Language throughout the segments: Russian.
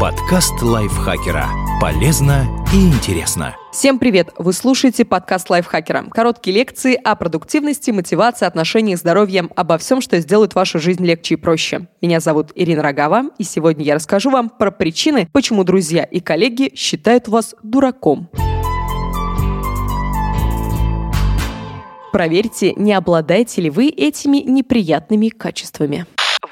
Подкаст лайфхакера. Полезно и интересно. Всем привет! Вы слушаете подкаст лайфхакера. Короткие лекции о продуктивности, мотивации, отношениях, здоровье, обо всем, что сделает вашу жизнь легче и проще. Меня зовут Ирина Рогава, и сегодня я расскажу вам про причины, почему друзья и коллеги считают вас дураком. Проверьте, не обладаете ли вы этими неприятными качествами.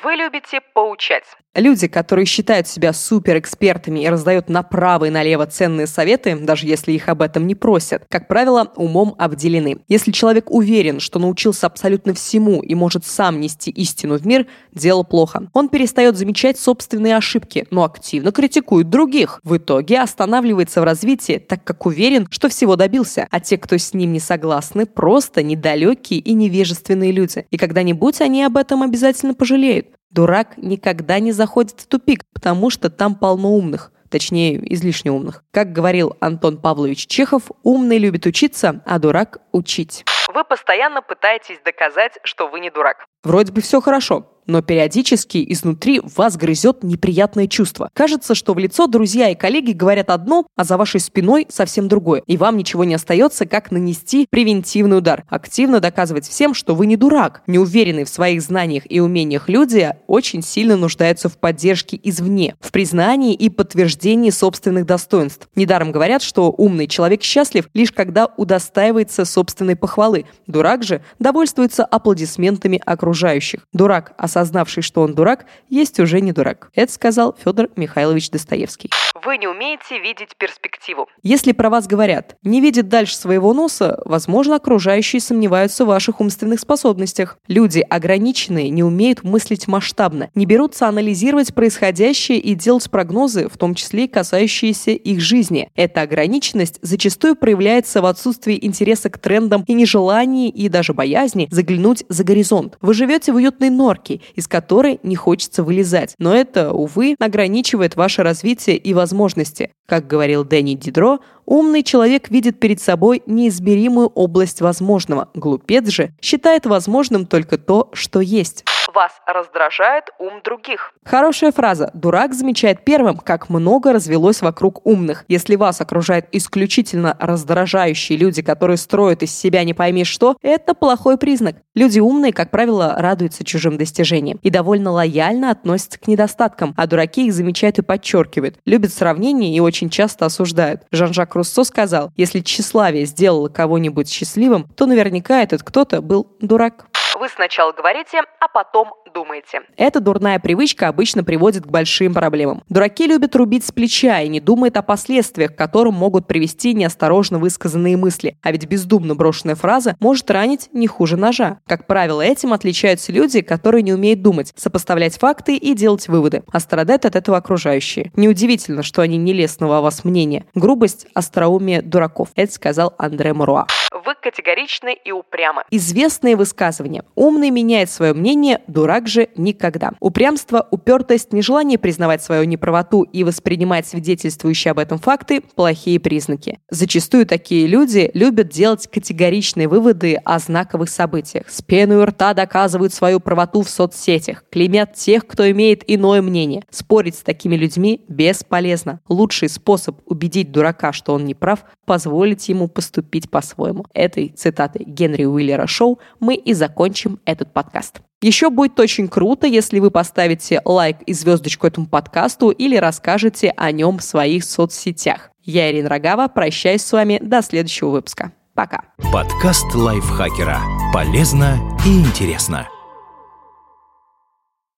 Вы любите поучать. Люди, которые считают себя суперэкспертами и раздают направо и налево ценные советы, даже если их об этом не просят, как правило, умом обделены. Если человек уверен, что научился абсолютно всему и может сам нести истину в мир, дело плохо. Он перестает замечать собственные ошибки, но активно критикует других. В итоге останавливается в развитии, так как уверен, что всего добился. А те, кто с ним не согласны, просто недалекие и невежественные люди. И когда-нибудь они об этом обязательно пожалеют. Дурак никогда не заходит в тупик, потому что там полно умных точнее, излишне умных. Как говорил Антон Павлович Чехов, умный любит учиться, а дурак – учить. Вы постоянно пытаетесь доказать, что вы не дурак. Вроде бы все хорошо, но периодически изнутри вас грызет неприятное чувство. Кажется, что в лицо друзья и коллеги говорят одно, а за вашей спиной совсем другое. И вам ничего не остается, как нанести превентивный удар. Активно доказывать всем, что вы не дурак. Неуверенные в своих знаниях и умениях люди очень сильно нуждаются в поддержке извне, в признании и подтверждении собственных достоинств. Недаром говорят, что умный человек счастлив лишь когда удостаивается собственной похвалы. Дурак же довольствуется аплодисментами окружающих. Дурак, осознавая осознавший, что он дурак, есть уже не дурак. Это сказал Федор Михайлович Достоевский. Вы не умеете видеть перспективу. Если про вас говорят, не видит дальше своего носа, возможно, окружающие сомневаются в ваших умственных способностях. Люди ограниченные не умеют мыслить масштабно, не берутся анализировать происходящее и делать прогнозы, в том числе и касающиеся их жизни. Эта ограниченность зачастую проявляется в отсутствии интереса к трендам и нежелании и даже боязни заглянуть за горизонт. Вы живете в уютной норке, из которой не хочется вылезать. Но это, увы, ограничивает ваше развитие и возможности. Как говорил Дэнни Дидро, умный человек видит перед собой неизмеримую область возможного. Глупец же считает возможным только то, что есть. Вас раздражает ум других. Хорошая фраза. Дурак замечает первым, как много развелось вокруг умных. Если вас окружают исключительно раздражающие люди, которые строят из себя не пойми что, это плохой признак. Люди умные, как правило, радуются чужим достижениям и довольно лояльно относятся к недостаткам, а дураки их замечают и подчеркивают, любят сравнения и очень часто осуждают. Жан-Жак Руссо сказал, если тщеславие сделало кого-нибудь счастливым, то наверняка этот кто-то был дурак. Сначала говорите, а потом думаете. Эта дурная привычка обычно приводит к большим проблемам. Дураки любят рубить с плеча и не думают о последствиях, к которым могут привести неосторожно высказанные мысли. А ведь бездумно брошенная фраза может ранить не хуже ножа. Как правило, этим отличаются люди, которые не умеют думать, сопоставлять факты и делать выводы. А страдают от этого окружающие. Неудивительно, что они нелестного о вас мнения. Грубость, остроумие дураков. Это сказал Андре Муруа. Вы категоричны и упрямы. Известные высказывания. Умный меняет свое мнение, дурак же никогда. Упрямство, упертость, нежелание признавать свою неправоту и воспринимать свидетельствующие об этом факты – плохие признаки. Зачастую такие люди любят делать категоричные выводы о знаковых событиях. С пеной у рта доказывают свою правоту в соцсетях, клеймят тех, кто имеет иное мнение. Спорить с такими людьми бесполезно. Лучший способ убедить дурака, что он не прав, позволить ему поступить по-своему. Этой цитатой Генри Уиллера Шоу мы и закончим этот подкаст. Еще будет очень круто, если вы поставите лайк и звездочку этому подкасту или расскажете о нем в своих соцсетях. Я, Ирина Рогава, прощаюсь с вами до следующего выпуска. Пока. Подкаст лайфхакера. Полезно и интересно.